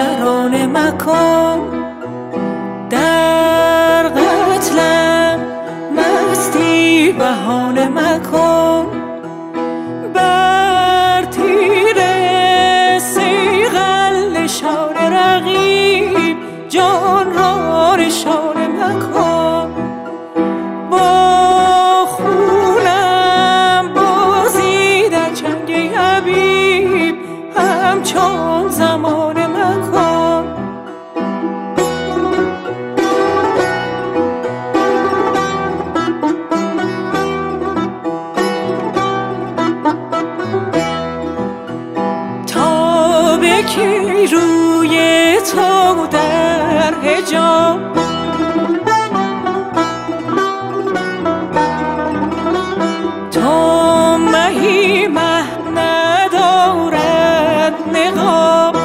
نگران مکان در قتلم مستی بهانه مکان بکی روی تو در هجاب تا مهی مه ندارد نقاب.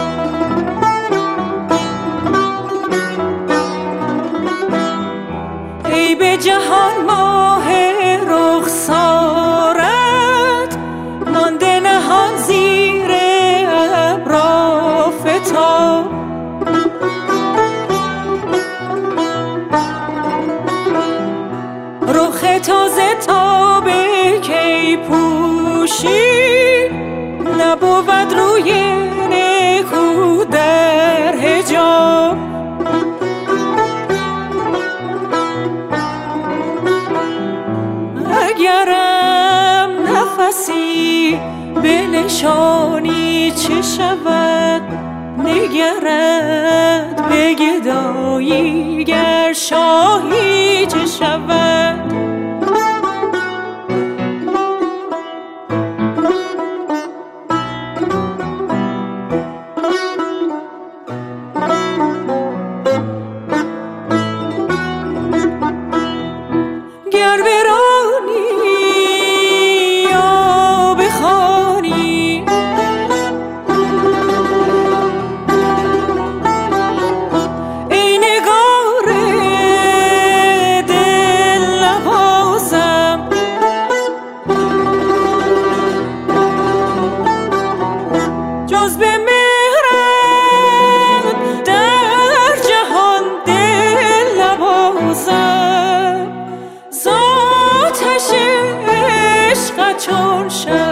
ای به جهان ماه تازه تابه کی پوشی نبود روی نکو در هجاب اگرم نفسی به نشانی چه شود نگرد به گدایی گر شاهی چه شود. چون شد